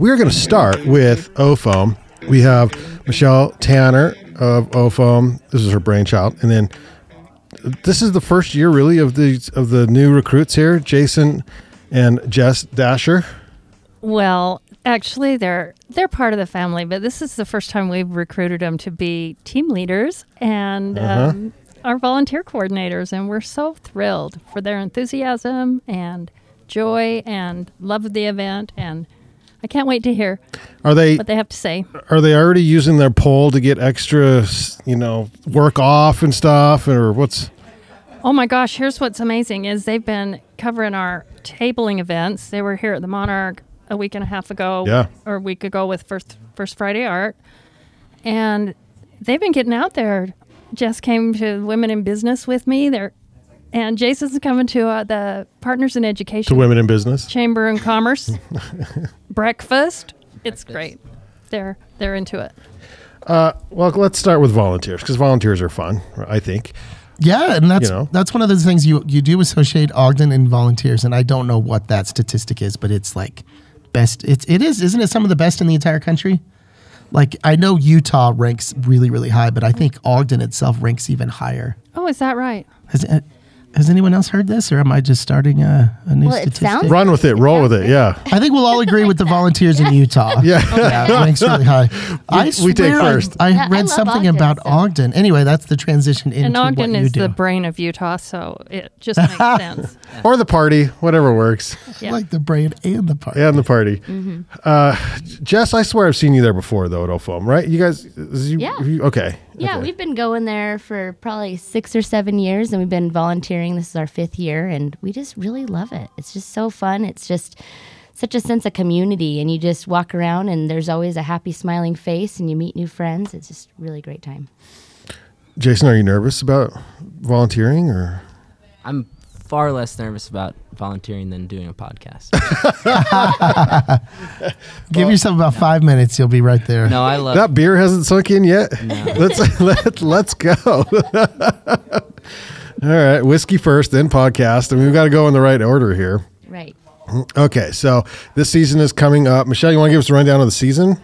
We're going to start with OFOAM. We have Michelle Tanner of OFOAM. This is her brainchild, and then this is the first year, really, of the of the new recruits here, Jason and Jess Dasher. Well, actually, they're they're part of the family, but this is the first time we've recruited them to be team leaders and Uh-huh. um, our volunteer coordinators, and we're so thrilled for their enthusiasm and joy and love of the event, and I can't wait to hear Are they what they have to say. are they already using their poll to get extra, you know, work off and stuff, or what's? Oh my gosh, here's what's amazing is they've been covering our tabling events. They were here at the Monarch a week and a half ago Yeah. or a week ago with First First Friday Art. And they've been getting out there. Jess came to Women in Business with me. They're and Jason's coming to uh, the Partners in Education, To Education women in business. Chamber and Commerce breakfast. It's great. They're they're into it. Well, let's start with volunteers because volunteers are fun. I think. Yeah, and that's You know? that's one of those things you you do associate Ogden and volunteers, and I don't know what that statistic is, but it's like best. It's it is, isn't it? Some of the best in the entire country. Like I know Utah ranks really really high, but I think Ogden itself ranks even higher. Oh, is that right? Has uh, has anyone else heard this, or am I just starting a, a new Well, it statistic? sounds- Run with it. Roll with it. Yeah. I think we'll all agree with the volunteers in Utah. Yeah. yeah, it ranks really high. I we take swear I- first. I, Yeah, read love something Ogden, about so- Ogden. Anyway, that's the transition into And Ogden what you is do. the brain of Utah, so it just makes sense. Or the party, whatever works. Yeah. like the brain and the part. And the party. Uh, Jess, I swear I've seen you there before, though, at OFOAM, right? You guys, you, Yeah. you- okay. Yeah, okay. we've been going there for probably six or seven years, and we've been volunteering. This is our fifth year, and we just really love it. It's just so fun. It's just such a sense of community, and you just walk around, and there's always a happy, smiling face, and you meet new friends. It's just a really great time. Jason, are you nervous about volunteering or? I'm far less nervous about volunteering than doing a podcast. Give yourself about five minutes, you'll be right there. no, I love. That beer hasn't sunk in yet. Let's let let's go. All right, whiskey first, then podcast, and we've got to go in the right order here. Right. Okay, so this season is coming up. Michelle, you want to give us a rundown of the season?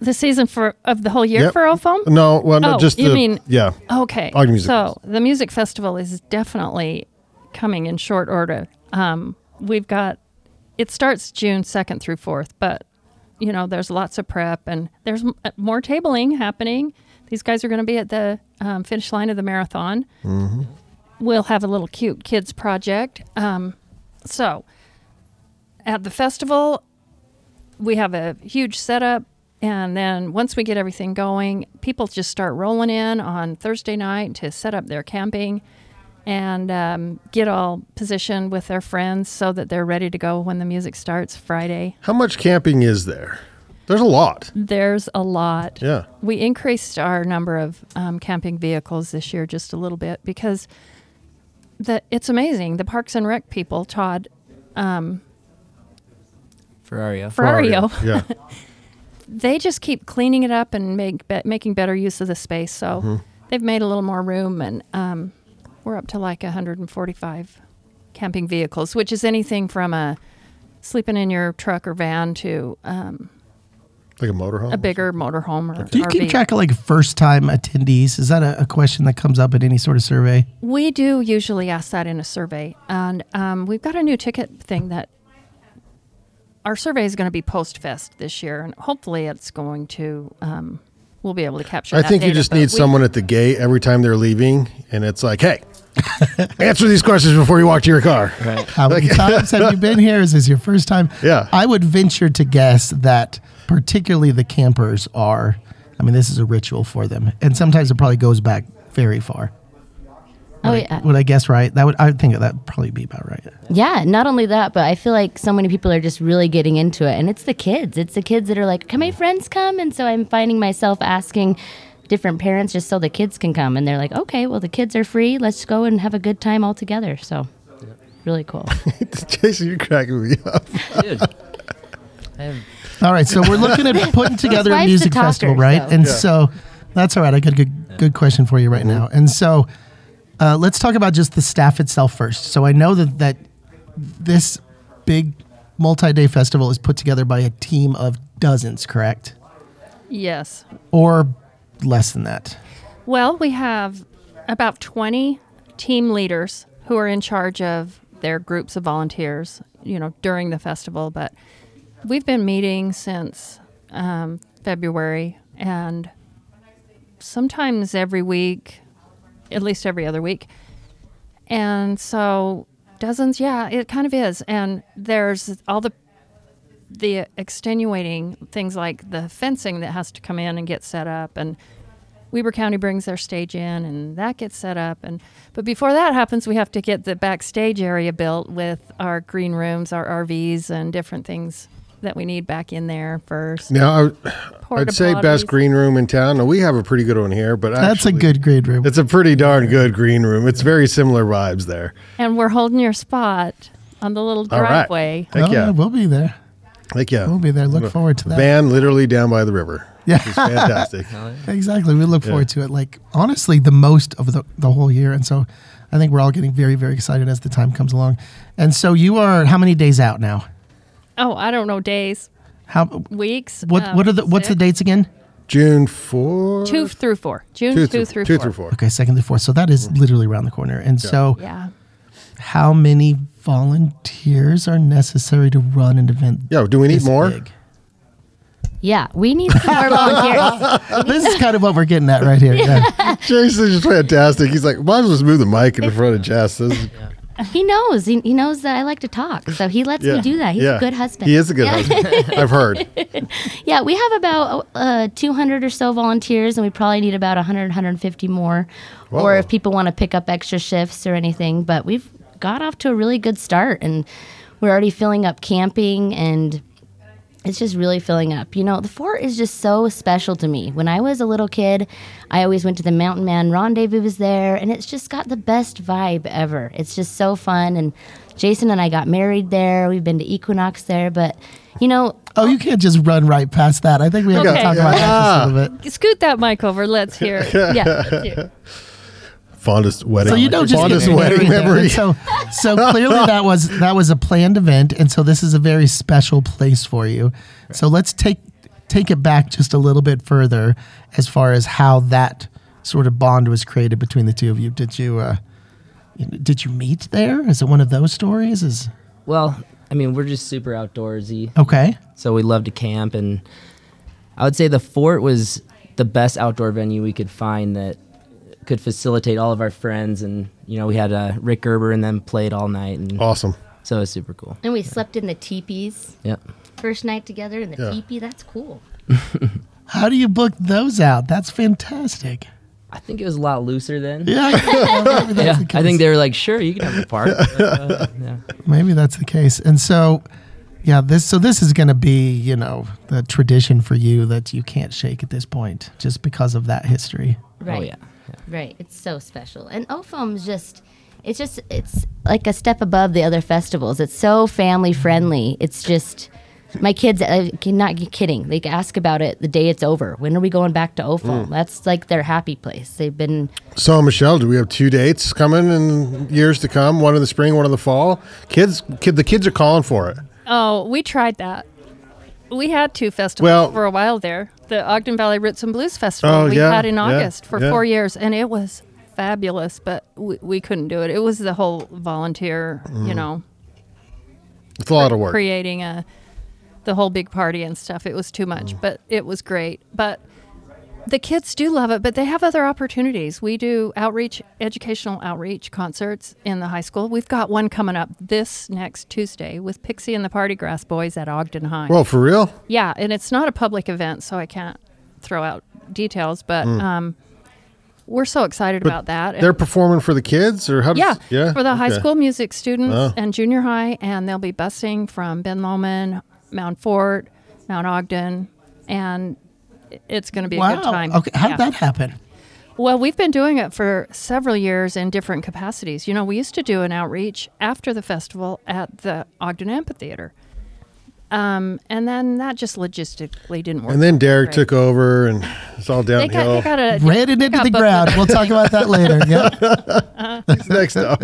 The season for of the whole year Yep. for OFOAM? No, well, no, Oh, just you the, mean- yeah. Okay. Ogden Music so the music festival is definitely coming in short order. Um, we've got it starts June second through fourth, but you know there's lots of prep and there's m- uh, more tabling happening. These guys are going to be at the um, finish line of the marathon. We'll have a little cute kids project. Um, so at the festival, we have a huge setup and then once we get everything going people just start rolling in on thursday night to set up their camping and um, get all positioned with their friends so that they're ready to go when the music starts friday How much camping is there? There's a lot. there's a lot Yeah. we increased our number of um, camping vehicles this year just a little bit because the, it's amazing the parks and rec people todd Ferrario. ferrario Yeah. they just keep cleaning it up and make be- making better use of the space. So Mm-hmm. they've made a little more room, and um, we're up to like 145 camping vehicles, which is anything from a sleeping in your truck or van to um, like a motorhome. a bigger motorhome or Do you RV. keep track of like first time attendees? Is that a, a question that comes up in any sort of survey? We do usually ask that in a survey, and um, we've got a new ticket thing that our survey is going to be post fest this year, and hopefully it's going to. Um, we'll be able to capture. I that think you just need we- someone at the gate every time they're leaving, and it's like, hey, answer these questions before you walk to your car. Right. How many times have you been here? Is this your first time? Yeah. I would venture to guess that particularly the campers are, I mean, this is a ritual for them. And sometimes it probably goes back very far. Oh yeah. Would I guess right? That would I would think that would probably be about right. Yeah, not only that, but I feel like so many people are just really getting into it. And it's the kids. It's the kids that are like, Can my friends come? And so I'm finding myself asking different parents just so the kids can come. And they're like, Okay, well, the kids are free. Let's go and have a good time all together. So, really cool. Jason, you're cracking me up. Dude. I have All right, so we're looking at putting together a music talker, festival, right? so- And so that's all right. I got a good good question for you right now. And so uh, let's talk about just the staff itself first. So I know that that this big multi-day festival is put together by a team of dozens, correct? Yes. Or less than that? Well, we have about 20 team leaders who are in charge of their groups of volunteers, you know, during the festival. But we've been meeting since um, February and sometimes every week, at least every other week. And so dozens, yeah, it kind of is. And there's all the the extenuating things like the fencing that has to come in and get set up and Weber County brings their stage in and that gets set up and but before that happens we have to get the backstage area built with our green rooms, our RVs and different things that we need back in there first. Now, I, I'd say best green room in town. Now, we have a pretty good one here, but That's a good green room. It's a pretty darn good green room. It's very similar vibes there. And we're holding your spot on the little All right. driveway. Heck Oh, yeah. we'll be there. Heck yeah. We'll be there. Look forward to that. Van literally down by the river. Yeah. It's fantastic. Exactly. We look forward to it. Like honestly, the most of the, the whole year, and so I think we're all getting very very excited as the time comes along. And so you are how many days out now? Oh, I don't know days, How weeks. what um, what are the what's the dates again? June 4th? Two through four. June Two, two, through, through two four. through four. Okay, second to fourth. So that is literally around the corner. And so, Yeah. how many volunteers are necessary to run an event? Yeah, do we need this more? big? Yeah, we need some more volunteers. this is kind of what we're getting at right here. Yeah. Jason's just fantastic. He's like, might as well just move the mic in front of Jess. This is- He knows. He, he knows that I like to talk, so he lets yeah, me do that. He's yeah. a good husband. He is a good Yeah. husband. I've heard. Yeah, we have about uh, 200 or so volunteers, and we probably need about 100, 150 more. Whoa. Or if people want to pick up extra shifts or anything. But we've got off to a really good start, and we're already filling up camping, and it's just really filling up. You know, the fort is just so special to me. When I was a little kid, I always went to the Mountain Man Rendezvous was there, and it's just got the best vibe ever. It's just so fun, and Jason and I got married there. We've been to Equinox there, but you know, Oh, you can't just run right past that. I think we have Okay. to talk about that just a little bit. Scoot that mic over. Let's hear it. yeah, let's hear it. Fondest wedding. So you don't just fondest get wedding married there. memory. So, so clearly that was that was a planned event, and so this is a very special place for you. So let's take take it back just a little bit further as far as how that sort of bond was created between the two of you. Did you uh, did you meet there? Is it one of those stories? Is Well, I mean, we're just super outdoorsy, okay. so we love to camp, and I would say the fort was the best outdoor venue we could find that could facilitate all of our friends. And you know, we had uh, Rick Gerber and them played all night, and Awesome. so it was super cool. And we slept in the teepees Yep. first night together in the Yeah. teepee. That's cool. How do you book those out? That's fantastic. I think it was a lot looser then. Yeah, yeah, maybe Yeah, the I think they were like, sure, you can have a park. Uh, yeah. Maybe that's the case. And so, yeah, this so this is going to be you know the tradition for you that you can't shake at this point just because of that history. Right. Oh yeah. Yeah. Right. It's so special. And OFOAM's just it's just it's like a step above the other festivals. It's so family friendly. It's just my kids I cannot get kidding. They ask about it the day it's over. When are we going back to OFOM? Mm. That's like their happy place. They've been So, Michelle, do we have two dates coming in years to come? One in the spring, one in the fall. Kids, kid, the kids are calling for it. Oh, we tried that. We had two festivals Well- for a while there. The Ogden Valley Roots and Blues Festival Oh, we yeah, had in yeah, August for yeah. four years, and it was fabulous. But we, we couldn't do it. It was the whole volunteer, Mm. you know, It's a lot of work. creating a the whole big party and stuff. It was too much, but it was great. But the kids do love it, but they have other opportunities. We do outreach, educational outreach concerts in the high school. We've got one coming up this next Tuesday with Pixie and the Party Grass Boys at Ogden High. Well, for real? yeah, and it's not a public event, so I can't throw out details, but um, we're so excited about that. They're performing for the kids, or how? Does, Yeah, yeah, for the high school music students Oh. and junior high, and they'll be busing from Ben Lomond, Mound Fort, Mount Ogden, and it's going to be a good time. Okay, how Yeah. did that happen? Well, we've been doing it for several years in different capacities. You know, we used to do an outreach after the festival at the Ogden Amphitheater. Um, and then that just logistically didn't work. And then Derek great. took over, and it's all They got, downhill. they got a Ran it into the booked ground. We'll talk about that later. Yeah. Next up,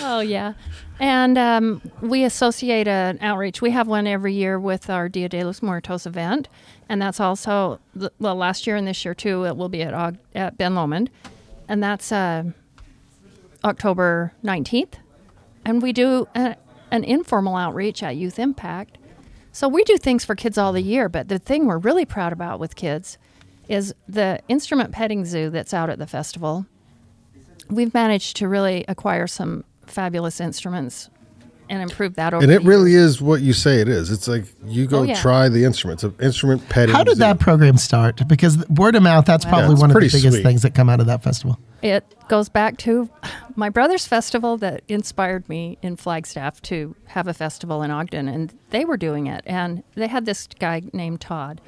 Oh yeah, and um, we associate an outreach. We have one every year with our Dia de los Muertos event, and that's also th- well last year and this year too. It will be at Og- at Ben Lomond, and that's uh, October nineteenth, and we do a, an informal outreach at Youth Impact. So we do things for kids all the year, but the thing we're really proud about with kids is the instrument petting zoo that's out at the festival we've managed to really acquire some fabulous instruments and improve that over And it really years. is what you say it is. It's like you go Oh, yeah. try the instruments, of instrument petting. How did that program start? Because word of mouth, that's Yeah, probably it's one of the biggest sweet. things that come out of that festival. It goes back to my brother's festival that inspired me in Flagstaff to have a festival in Ogden, and they were doing it. And they had this guy named Todd.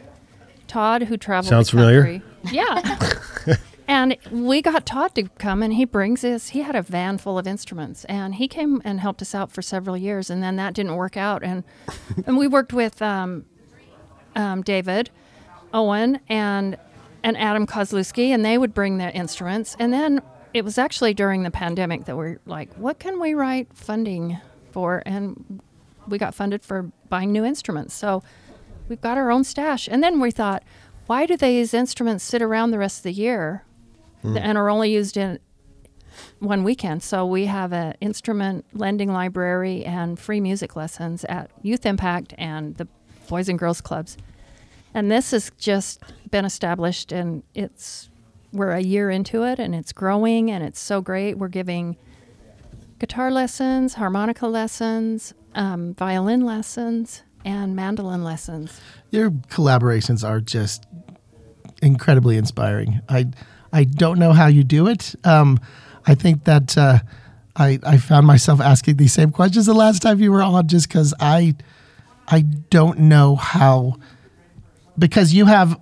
Todd, who traveled. Sounds the familiar. Yeah. and we got Todd to come, and he brings his. He had a van full of instruments, and he came and helped us out for several years. And then that didn't work out, and and we worked with um, um, David, Owen, and and Adam Kozlowski, and they would bring their instruments. And then it was actually during the pandemic that we're like, what can we write funding for? And we got funded for buying new instruments. So we've got our own stash. And then we thought, why do these instruments sit around the rest of the year and are only used in one weekend? So we have an instrument lending library and free music lessons at Youth Impact and the Boys and Girls Clubs. And this has just been established and it's we're a year into it and it's growing and it's so great. We're giving guitar lessons, harmonica lessons, um, violin lessons, and mandolin lessons. Your collaborations are just incredibly inspiring. I I don't know how you do it. Um, I think that uh, I I found myself asking these same questions the last time you were on, just because I I don't know how because you have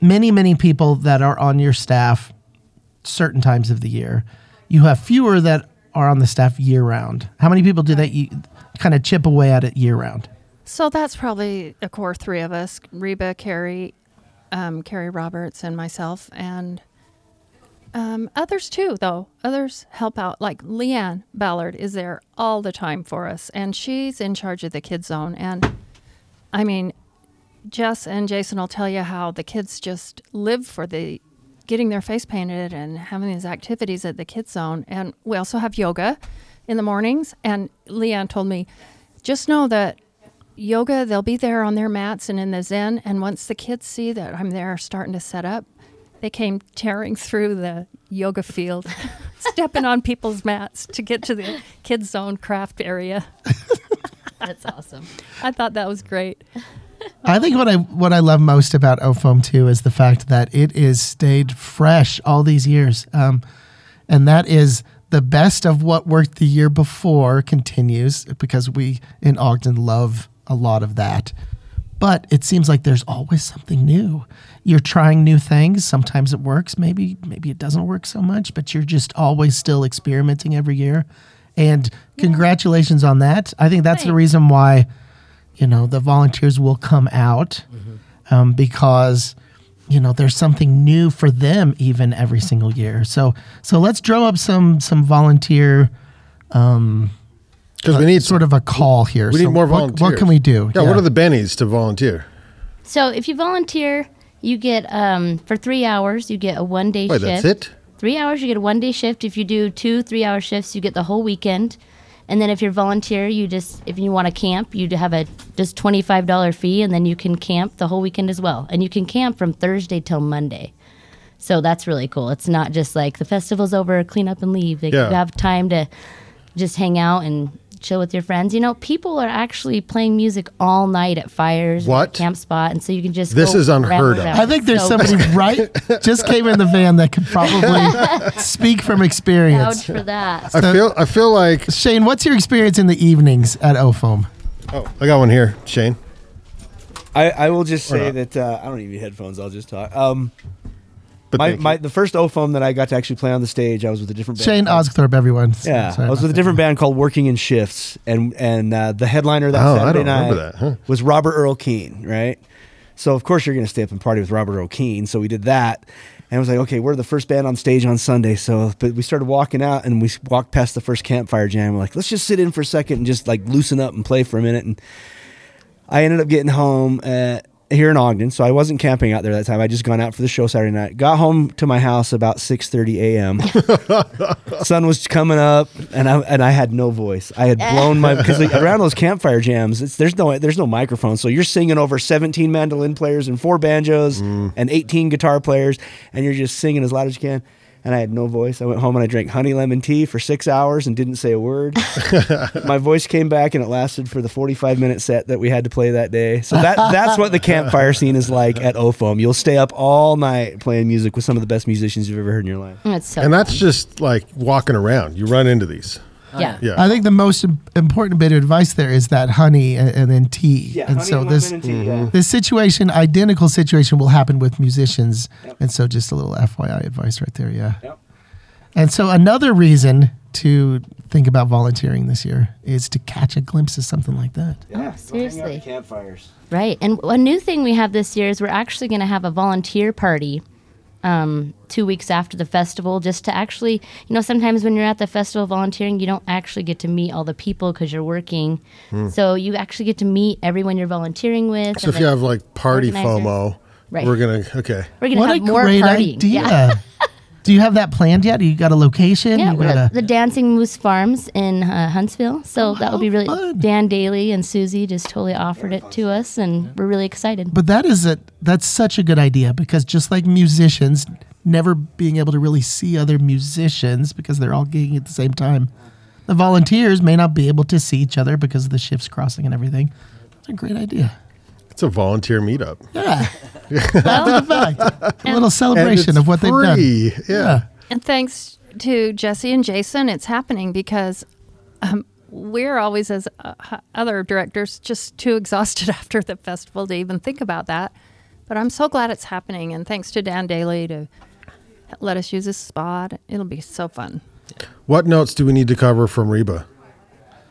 many many people that are on your staff certain times of the year. You have fewer that are on the staff year round. How many people do that? You kind of chip away at it year round. So that's probably a core three of us: Reba, Carrie, um, Carrie Roberts, and myself, and um, others too. Though others help out, like Leanne Ballard is there all the time for us, and she's in charge of the kids zone. And I mean, Jess and Jason will tell you how the kids just live for the getting their face painted and having these activities at the kids zone. And we also have yoga in the mornings. And Leanne told me, just know that yoga, they'll be there on their mats and in the Zen. And once the kids see that I'm there starting to set up, they came tearing through the yoga field, stepping on people's mats to get to the kids zone craft area. That's awesome. I thought that was great. I think what I what I love most about OFOAM too is the fact that it is stayed fresh all these years, um, and that is the best of what worked the year before continues because we in Ogden love a lot of that. But it seems like there's always something new. You're trying new things. Sometimes it works. Maybe maybe it doesn't work so much. But you're just always still experimenting every year. And congratulations on that. I think that's the reason why you know the volunteers will come out um, because you know there's something new for them even every single year so so let's drum up some some volunteer Because we need sort of a call here we So need more what- volunteers. what, can we do Yeah, What are the bennies to volunteer? So if you volunteer, you get um, for three hours, you get a one day shift. Wait, shift. that's it. Three hours, you get a one day shift. If you do two three hour shifts, you get the whole weekend. And then if you're volunteer, you just if you want to camp, you have a just twenty five dollar fee, and then you can camp the whole weekend as well. And you can camp from Thursday till Monday. So that's really cool. It's not just like the festival's over, clean up and leave. Like, Yeah. You have time to just hang out and chill with your friends. You know, people are actually playing music all night at fires, What? at camp spot, and so you can just This go is unheard of. i think there's So somebody right just came in the van that could probably speak from vouch experience for that. I feel I feel like shane what's your experience in the evenings at ofoam oh I got one here, Shane. I, I will just say that uh, I don't need headphones. I'll just talk. Um, But my, my the first OFOAM that I got to actually play on the stage, I was with a different band. shane called- osthorpe everyone Yeah, Sorry I was with a that. different band called Working in Shifts, and and uh, the headliner that Oh, I Saturday don't night that, huh? was Robert Earl Keen, right? So of course you're going to stay up and party with Robert Earl Keen. So we did that, And I was like, okay, we're the first band on stage on Sunday. So, but we started walking out and we walked past the first campfire jam. We're like, let's just sit in for a second and just like loosen up and play for a minute. And I ended up getting home uh, here in Ogden, so I wasn't camping out there that time. I just gone out for the show Saturday night. Got home to my house about 6:30 a.m. Sun was coming up, and I and I had no voice. I had blown my because around those campfire jams, it's, there's no there's no microphone, so you're singing over 17 mandolin players and four banjos mm. and 18 guitar players, and you're just singing as loud as you can. And I had no voice. I went home and I drank honey lemon tea for six hours and didn't say a word. my voice came back and it lasted for the 45 minute set that we had to play that day. So that that's what the campfire scene is like at OFOAM. You'll stay up all night playing music with some of the best musicians you've ever heard in your life. It's so And that's just like walking around. You run into these. Yeah. Yeah. I think the most important bit of advice there is that honey and, and then tea. Yeah, and so this mm-hmm. this situation, identical situation, will happen with musicians. And so just a little FYI advice right there. Yeah. Yep. And so another reason to think about volunteering this year is to catch a glimpse of something like that. Yeah, seriously. campfires. Right. And a new thing we have this year is we're actually going to have a volunteer party um, two weeks after the festival, just to actually, you know, sometimes when you're at the festival volunteering, you don't actually get to meet all the people because you're working. So you actually get to meet everyone you're volunteering with. So and if you have like party organizers. FOMO, Right. we're gonna okay. we're gonna What a have more great partying. idea. Yeah. Do you have that planned yet? You got a location? Yeah, you we're at a, the Dancing Moose Farms in uh, Huntsville. So that will be really. fun. Dan Daly and Susie just totally offered it to us, and we're really excited. But that is a that's such a good idea because just like musicians never being able to really see other musicians because they're all gigging at the same time, the volunteers may not be able to see each other because of the shifts crossing and everything. That's a great idea. It's a volunteer meetup. Yeah. After the fact, a little celebration of what they've done. free. Yeah. And thanks to Jesse and Jason, it's happening because um, we're always, as uh, other directors, just too exhausted after the festival to even think about that. But I'm so glad it's happening. And thanks to Dan Daly to let us use this spot. It'll be so fun. What notes do we need to cover from Reba?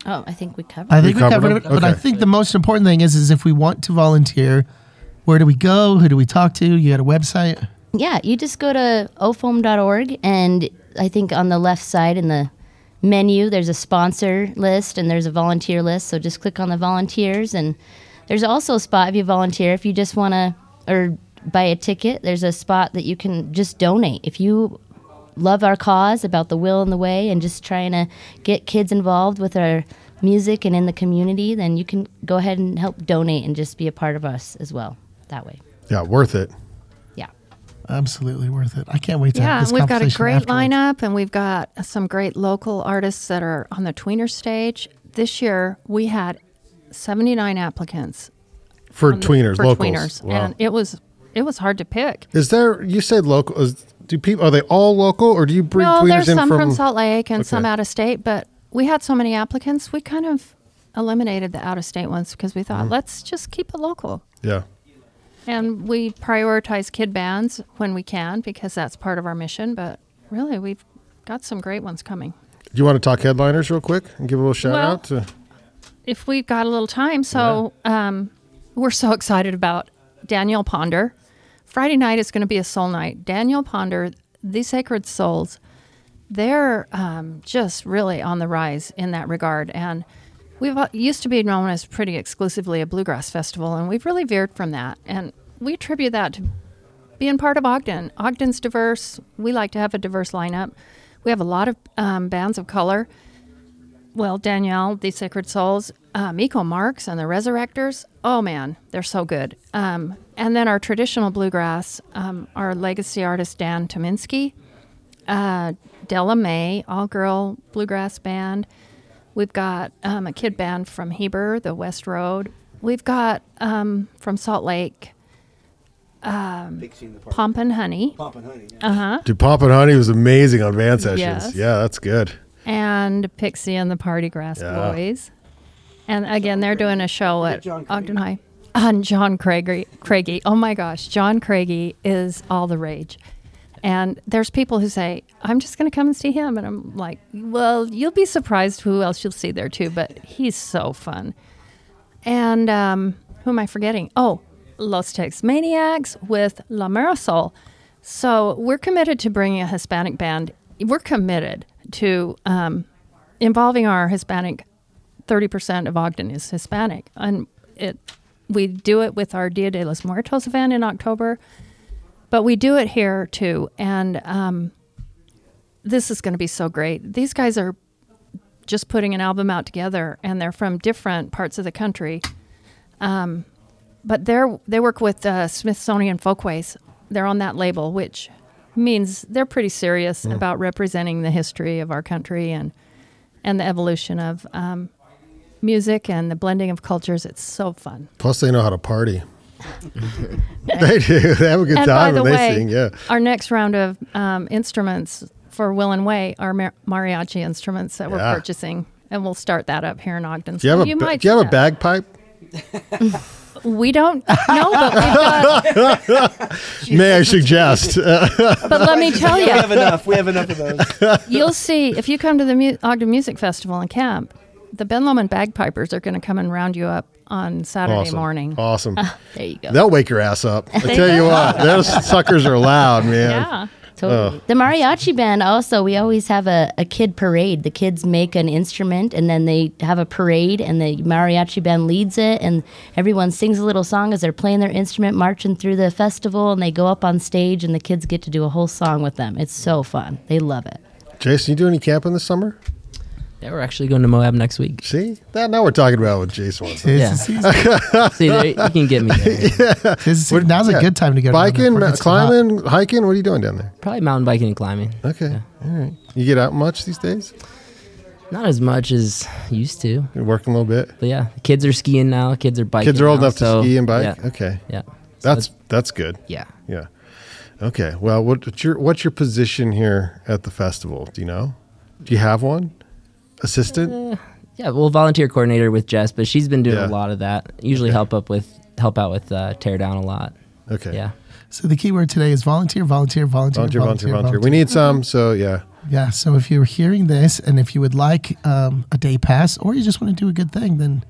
Oh, I think we covered. I think we covered covered it, but I think the most important thing is is if we want to volunteer, where do we go? Who do we talk to? You got a website? Yeah, you just go to ofoam.org, and I think on the left side in the menu, there's a sponsor list and there's a volunteer list. So just click on the volunteers, and there's also a spot if you volunteer if you just want to or buy a ticket. There's a spot that you can just donate if you love our cause about the will and the way, and just trying to get kids involved with our music and in the community. Then you can go ahead and help donate and just be a part of us as well that way. Yeah, worth it. Yeah. Absolutely worth it. I can't wait to Yeah, have this and we've got a great afterwards. lineup, and we've got some great local artists that are on the tweener stage. This year, we had 79 applicants For on the- tweeners, for locals. tweeners, Wow. and it was it was hard to pick. Is there? You said local. Is, do people are they all local, or do you bring no, there's some from? from Salt Lake and some out of state, but we had so many applicants, we kind of eliminated the out of state ones because we Mm-hmm. thought let's just keep it local. yeah. And we prioritize kid bands when we can because that's part of our mission. But really, we've got some great ones coming. Do you want to talk headliners real quick and give a little shout Well- out to? if we've got a little time. So um, we're so excited about Danielle Ponder. Friday night is going to be a soul night. Danielle Ponder, the Sacred Souls, they're um, just really on the rise in that regard. And we've uh, used to be known as pretty exclusively a bluegrass festival, and we've really veered from that. And we attribute that to being part of Ogden. Ogden's diverse. We like to have a diverse lineup. We have a lot of um, bands of color well, Danielle, the Sacred Souls, uh, Miko Marks, and the Resurrectors. Oh man, they're so good. Um, and then our traditional bluegrass, um, our legacy artist Dan Tyminski, uh, Della Mae, all girl bluegrass band. We've got um, a kid band from Heber, the West Road. We've got um, from Salt Lake, Pomp and Honey. Pomp and honey. Uh huh. Dude, Pomp and Honey was amazing on van sessions. Yes. Yeah, that's good. and Pixie and the Party Grass Yeah. Boys. And again, they're doing a show at Ogden High. And John Craigie, Craigie. Oh my gosh, John Craigie is all the rage. And there's people who say, I'm just going to come and see him. And I'm like, well, you'll be surprised who else you'll see there too. But he's so fun. And um, who am I forgetting? Oh, Los Texmaniacs with La Marisoul. So we're committed to bringing a Hispanic band. We're committed to um, involving our Hispanic. Thirty percent of Ogden is Hispanic, and it. We do it with our Dia de los Muertos event in October, but we do it here too. And um, this is going to be so great. These guys are just putting an album out together, and they're from different parts of the country. Um, but they're they work with uh, Smithsonian Folkways. They're on that label, which means they're pretty serious about representing the history of our country and and the evolution of um, music and the blending of cultures. It's so fun. Plus, they know how to party. they do. They have a good and by time the they way, sing. Yeah. our next round of um, instruments for Will and Way are mar- mariachi instruments that we're Yeah. purchasing, and we'll start that up here in Ogden. Do you So have a ba- might Do you have a bagpipe? We don't know, but we've got. May I suggest? But let me tell you, we you, have enough. We have enough of those. you'll see if you come to the Mu- Ogden Music Festival in camp, the Ben Lomond bagpipers are going to come and round you up on Saturday awesome. morning. Awesome. There you go. They'll wake your ass up. I tell you what, those suckers are loud, man. Yeah. Totally. The mariachi band also, we always have a, a kid parade. The kids make an instrument and then they have a parade and the mariachi band leads it and everyone sings a little song as they're playing their instrument, marching through the festival and they go up on stage and the kids get to do a whole song with them. It's so fun. They love it. Jason, you do any camping this summer? Yeah, we're actually going to Moab next week. See that now we're talking about what Jason wants. Tis Yeah. the season. See, there, you can get me there. Tis the season. Now's Yeah. a good time to go. down there Biking, before it ma- gets too hot. climbing, hiking. What are you doing down there? Probably mountain biking and climbing. Okay, all right. You get out much these days? Not as much as used to, You're working a little bit. but yeah, the kids are skiing now. Kids are biking. Kids are old now, enough to ski and bike. Yeah, Okay, yeah. So that's that's good. yeah. Yeah. Okay. Well, what, what's your what's your position here at the festival? Do you know? Do you have one? Assistant? Yeah, well, volunteer coordinator with Jess, but she's been doing Yeah. a lot of that. Usually Okay. help up with help out with uh, tear down a lot. Okay. Yeah. So the key word today is volunteer, volunteer, volunteer, Volunteer, volunteer, volunteer. We need some. So yeah. Yeah. So if you're hearing this and if you would like um, a day pass or you just want to do a good thing, then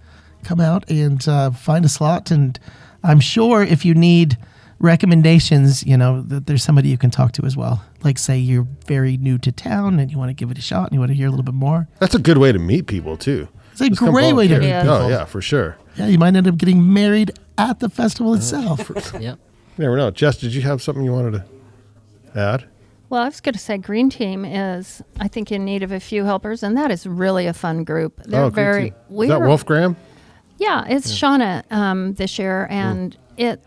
come out and uh, find a slot. And I'm sure if you need recommendations, you know, that there's somebody you can talk to as well. Like, say you're very new to town and you want to give it a shot and you want to hear a little bit more. That's a good way to meet people too. It's a Just great way to meet Yeah. people. Oh yeah, for sure. Yeah, you might end up getting married at the festival itself. Yep. You never know. Jess, did you have something you wanted to add? Well, I was going to say Green Team is, I think, in need of a few helpers, and that is really a fun group. They're oh, great very. team. We Is that were- Wolf Graham? Yeah, it's Shauna um, this year, and it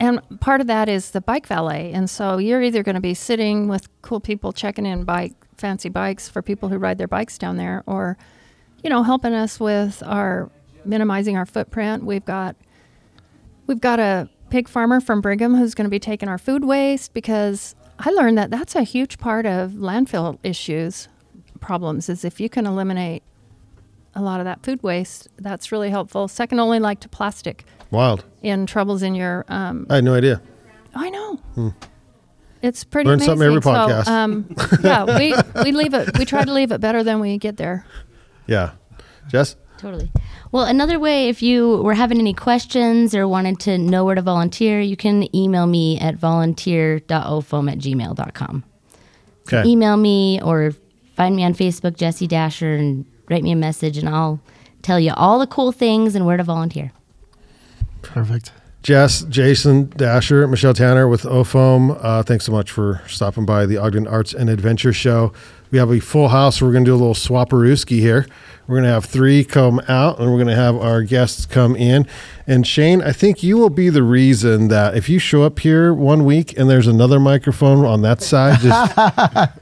and part of that is the bike valet, and so you're either going to be sitting with cool people checking in bike fancy bikes for people who ride their bikes down there, or you know helping us with our minimizing our footprint. We've got we've got a pig farmer from Brigham who's going to be taking our food waste because I learned that that's a huge part of landfill issues problems is if you can eliminate a lot of that food waste. That's really helpful. Second only like to plastic Wild. in troubles in your. Um, I had no idea. I know. It's pretty Learn amazing. something every So, podcast. um, yeah, we we leave it. We try to leave it better than we get there. Yeah. Jess? Totally. Well, another way, if you were having any questions or wanted to know where to volunteer, you can email me at volunteer.ofom at gmail.com. Okay. Email me or find me on Facebook, Jesse Dasher, and write me a message, and I'll tell you all the cool things and where to volunteer. Perfect. Jess, Jason, Dasher, Michelle Tanner with OFOAM. Uh, thanks so much for stopping by the Ogden Arts and Adventure Show. We have a full house. We're going to do a little swapperooski here. We're going to have three come out, and we're going to have our guests come in. And Shane, I think you will be the reason that if you show up here one week and there's another microphone on that side, just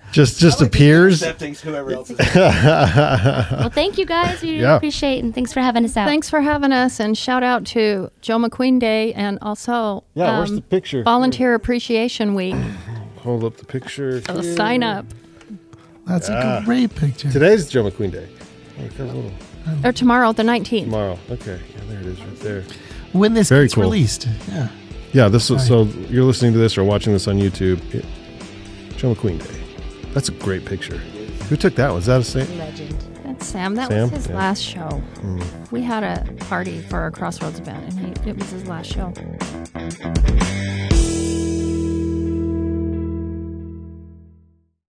just, just appears. Whoever else is. Well, thank you guys. We Yeah. appreciate it, and thanks for having us out. Thanks for having us, and shout out to Joe McQueen Day, and also Yeah, where's um, the picture? Volunteer Appreciation Week. Hold up the picture. So here. sign up, That's Yeah. a great picture. Today's Joe McQueen Day. Oh, got or tomorrow, the 19th. tomorrow. Okay, yeah, there it is, right there. when this Very gets cool. released. Yeah. Yeah, this is so you're listening to this or watching this on YouTube. It- Joe McQueen Day. That's a great picture. Who took that? Was that a Sam? Legend. That's Sam. That Sam? was his Yeah. last show. Mm. We had a party for our Crossroads event, and he, it was his last show.